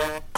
Yeah.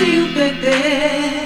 to you, baby.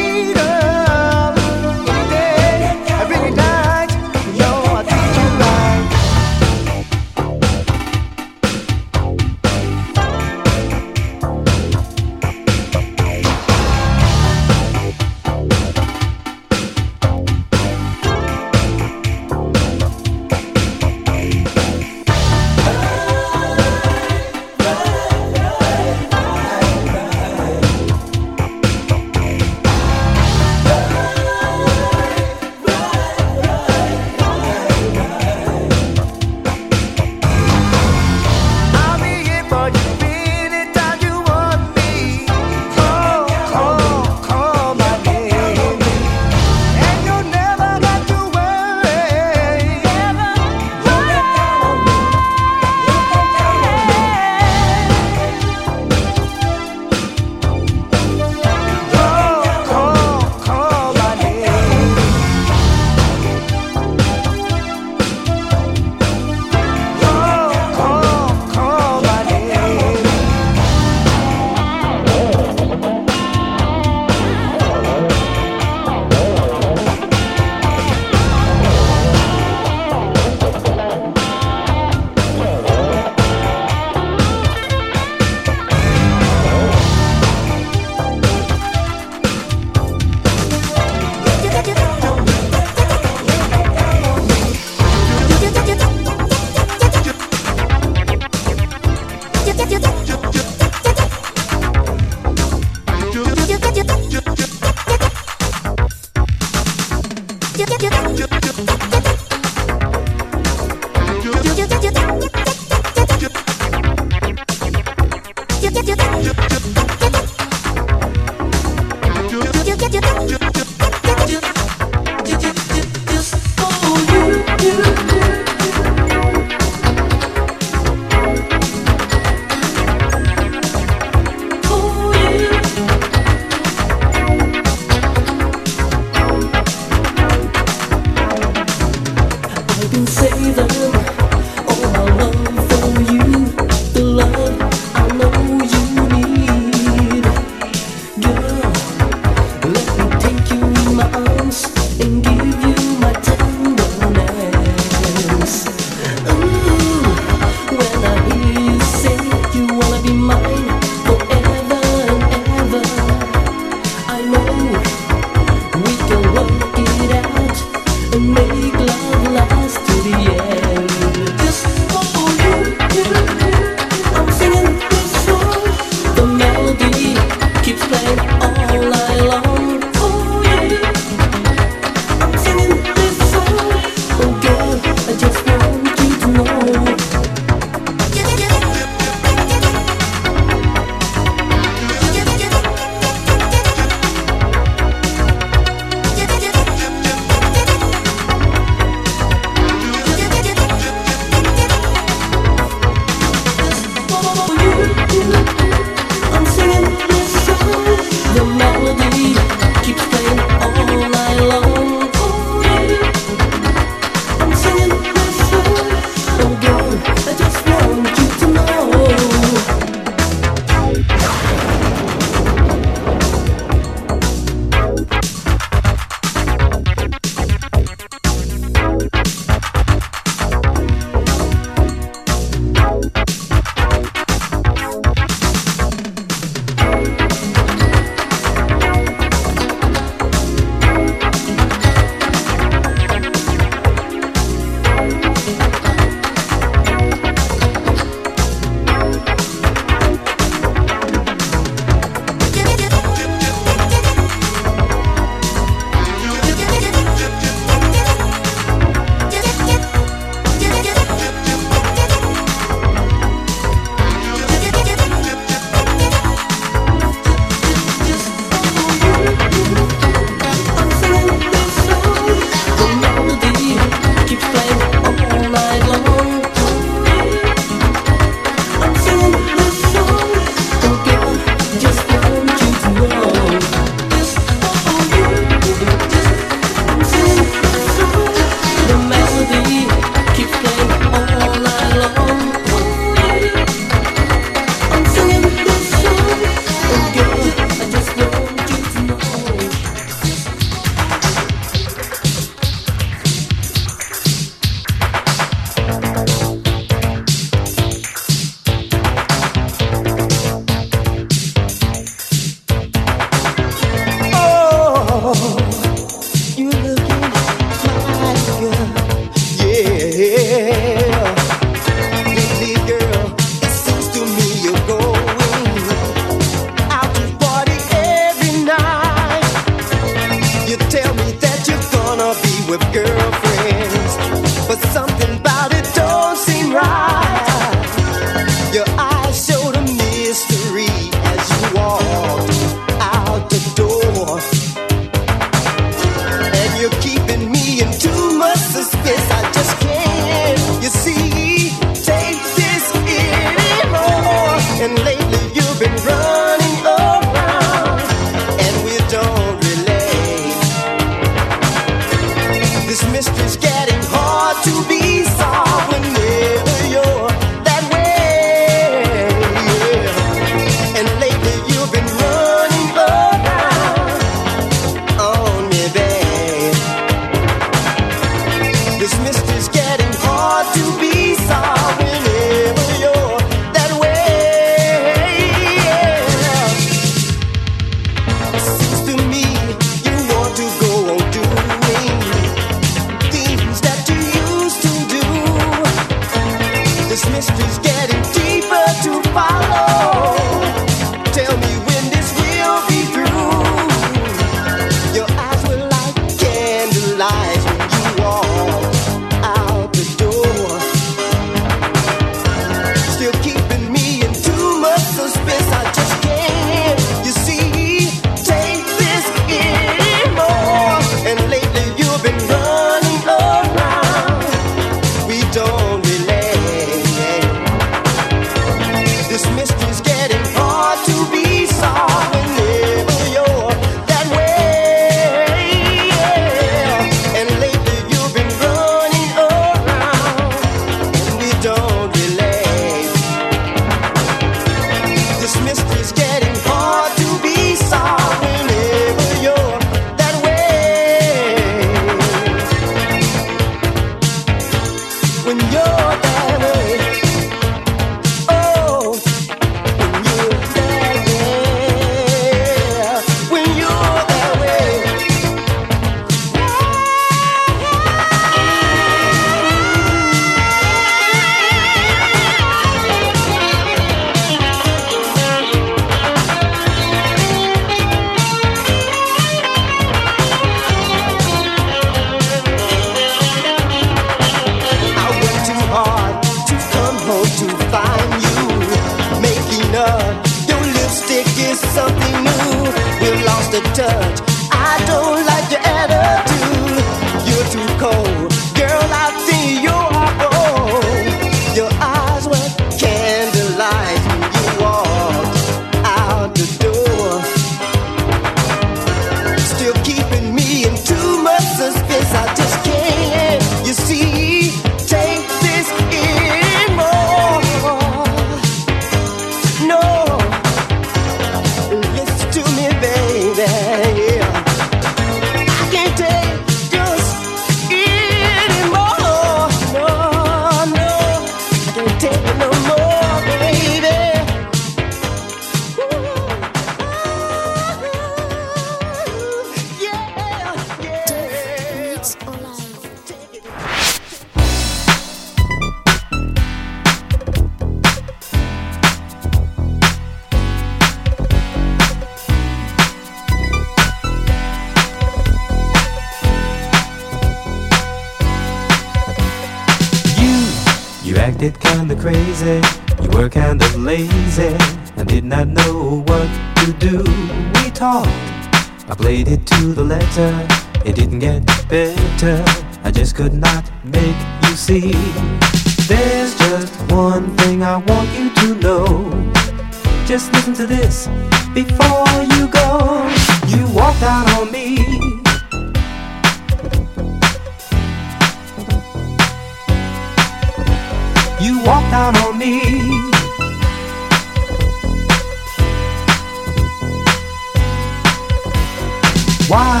Why?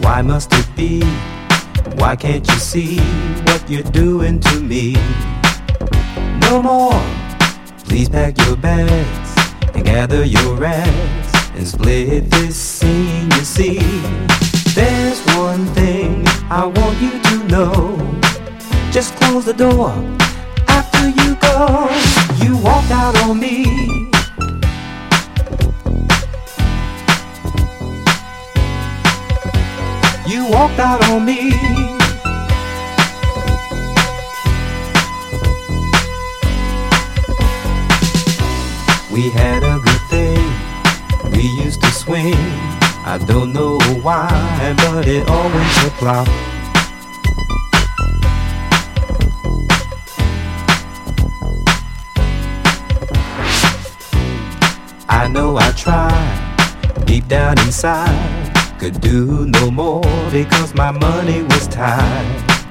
Why must it be? Why can't you see what you're doing to me? No more. Please pack your bags and gather your rags and split this scene, you see. There's one thing I want you to know. Just close the door after you go. You walked out on me you walked out on me. We had a good thing, we used to swing. I don't know why, but it always applied. I know I tried deep down inside could do no more because my money was tied.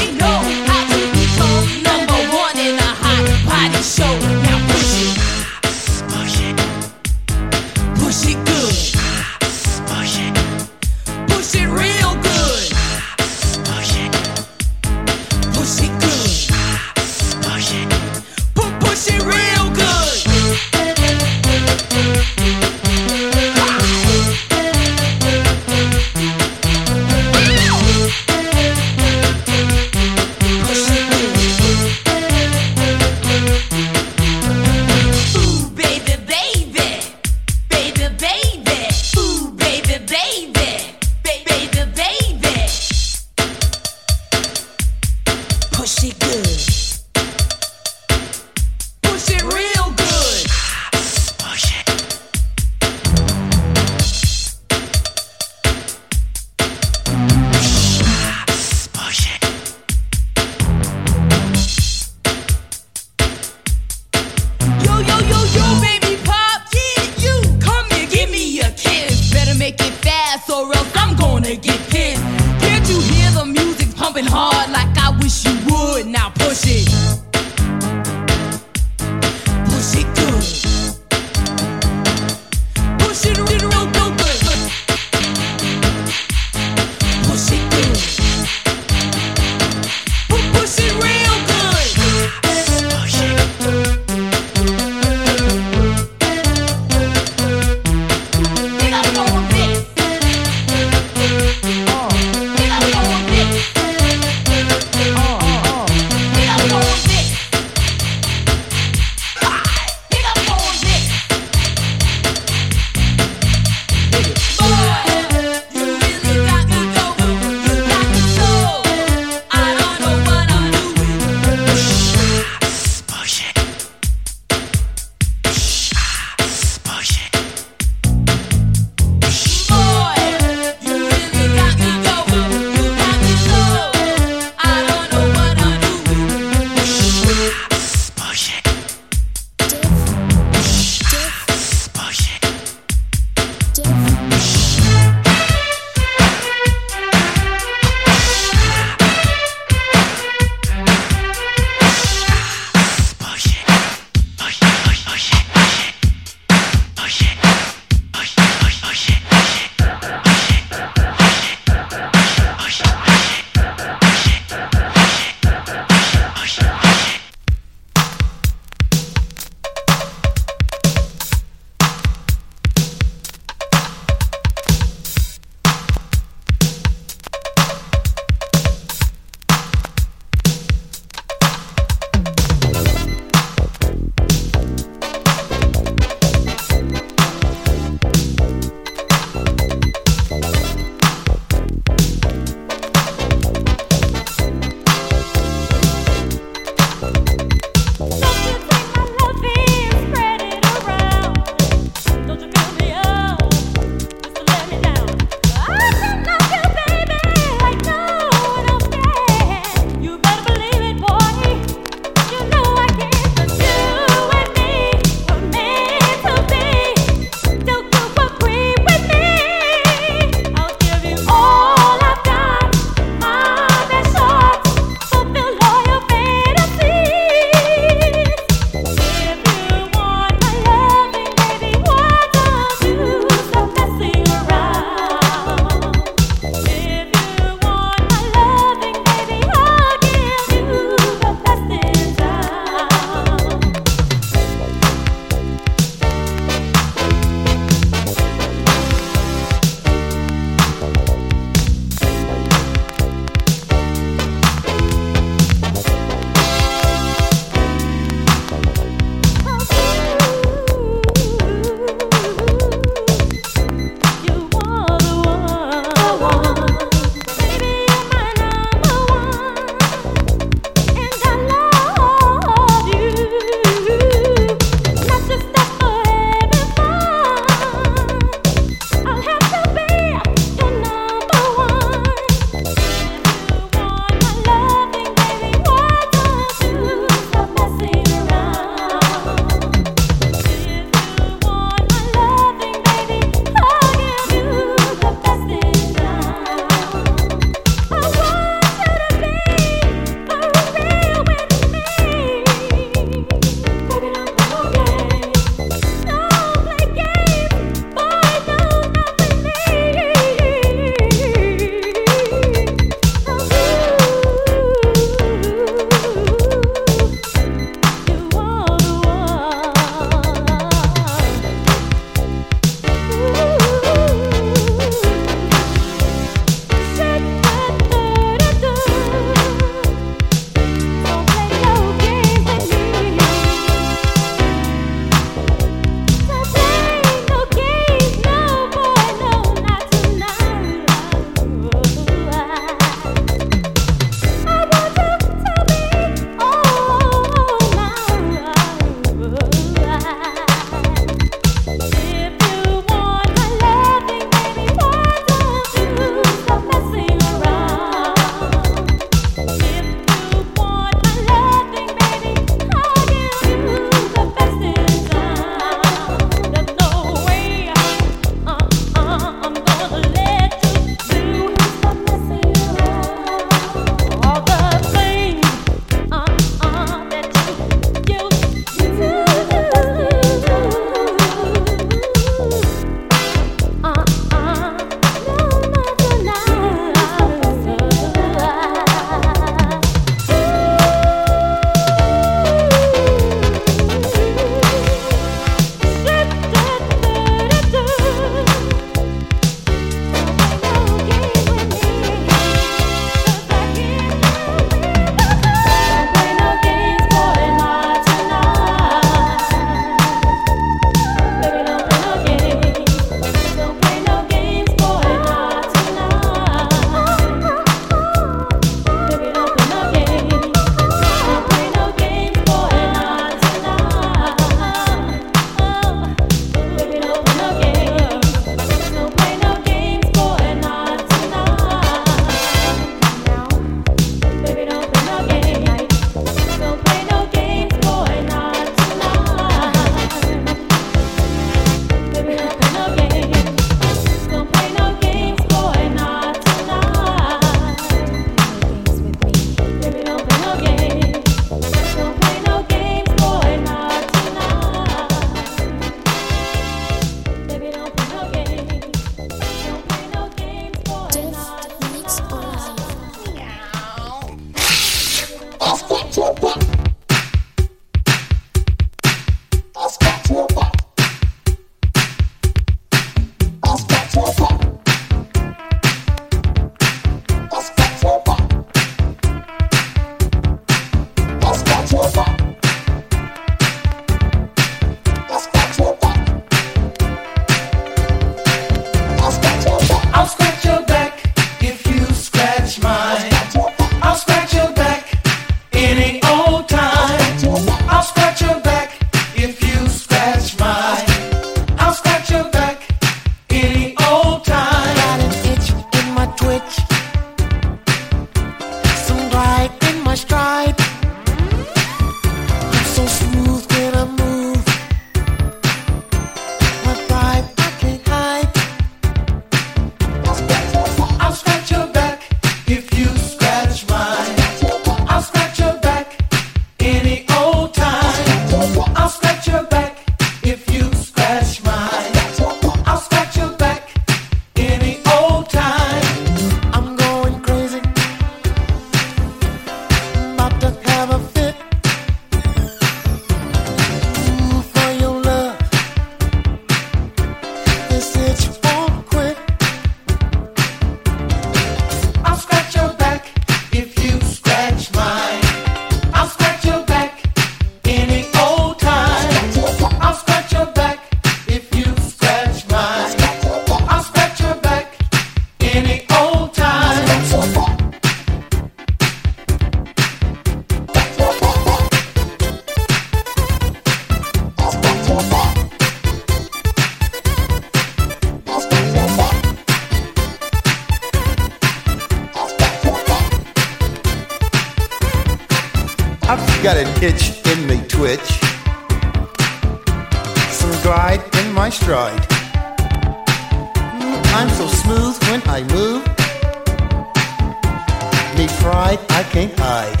I can't hide.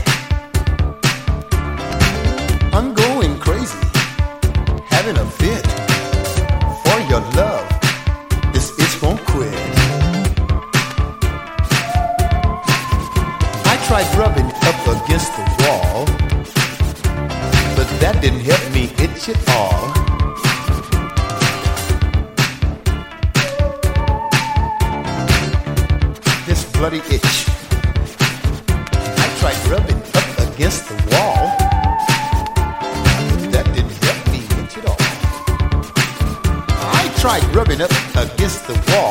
I'm going crazy, having a fit for your love. This itch won't quit. I tried rubbing up against the wall, but that didn't help me itch at all. This bloody itch. the wall.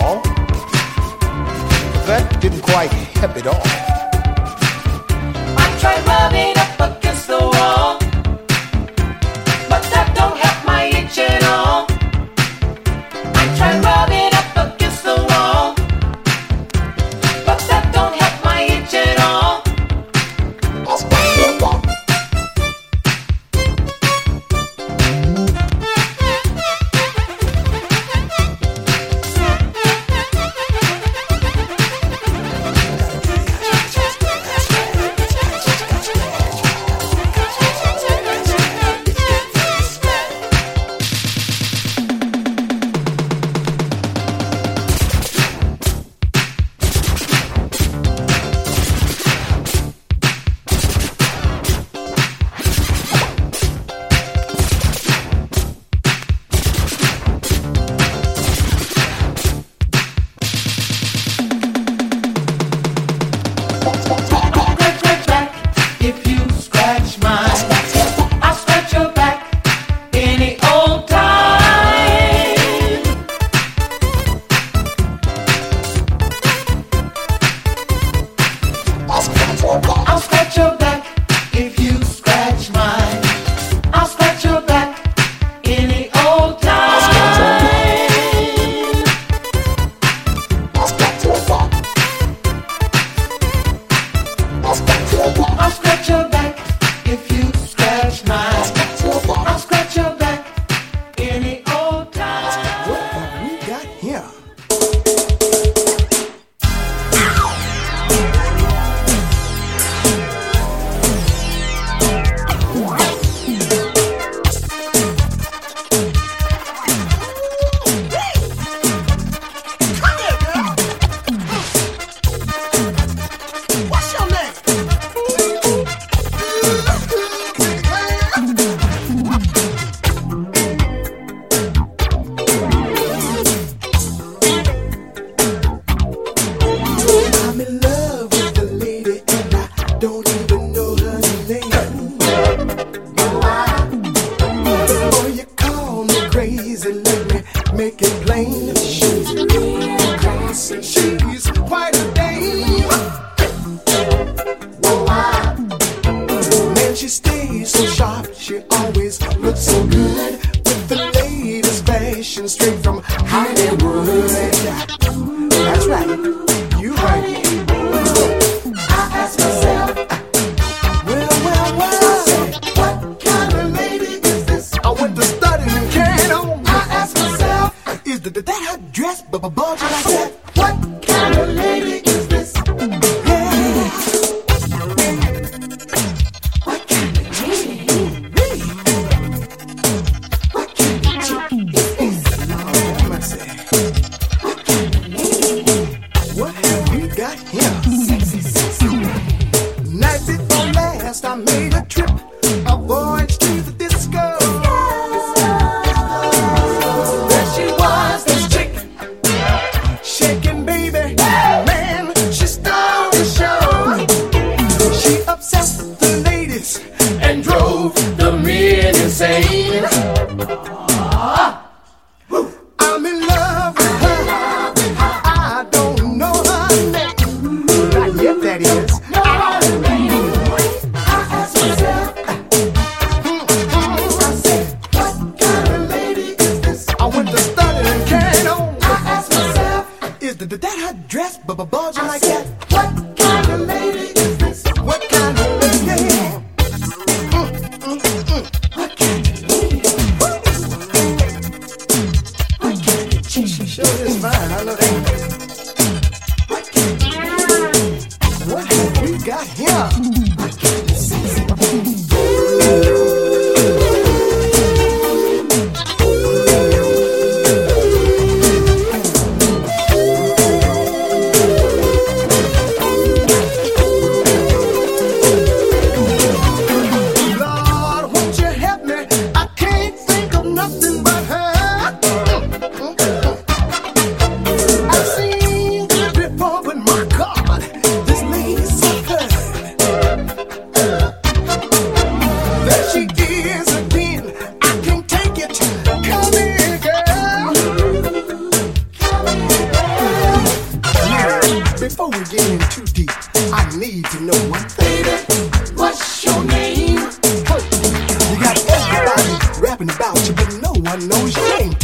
Rapping about you, but no one knows your name.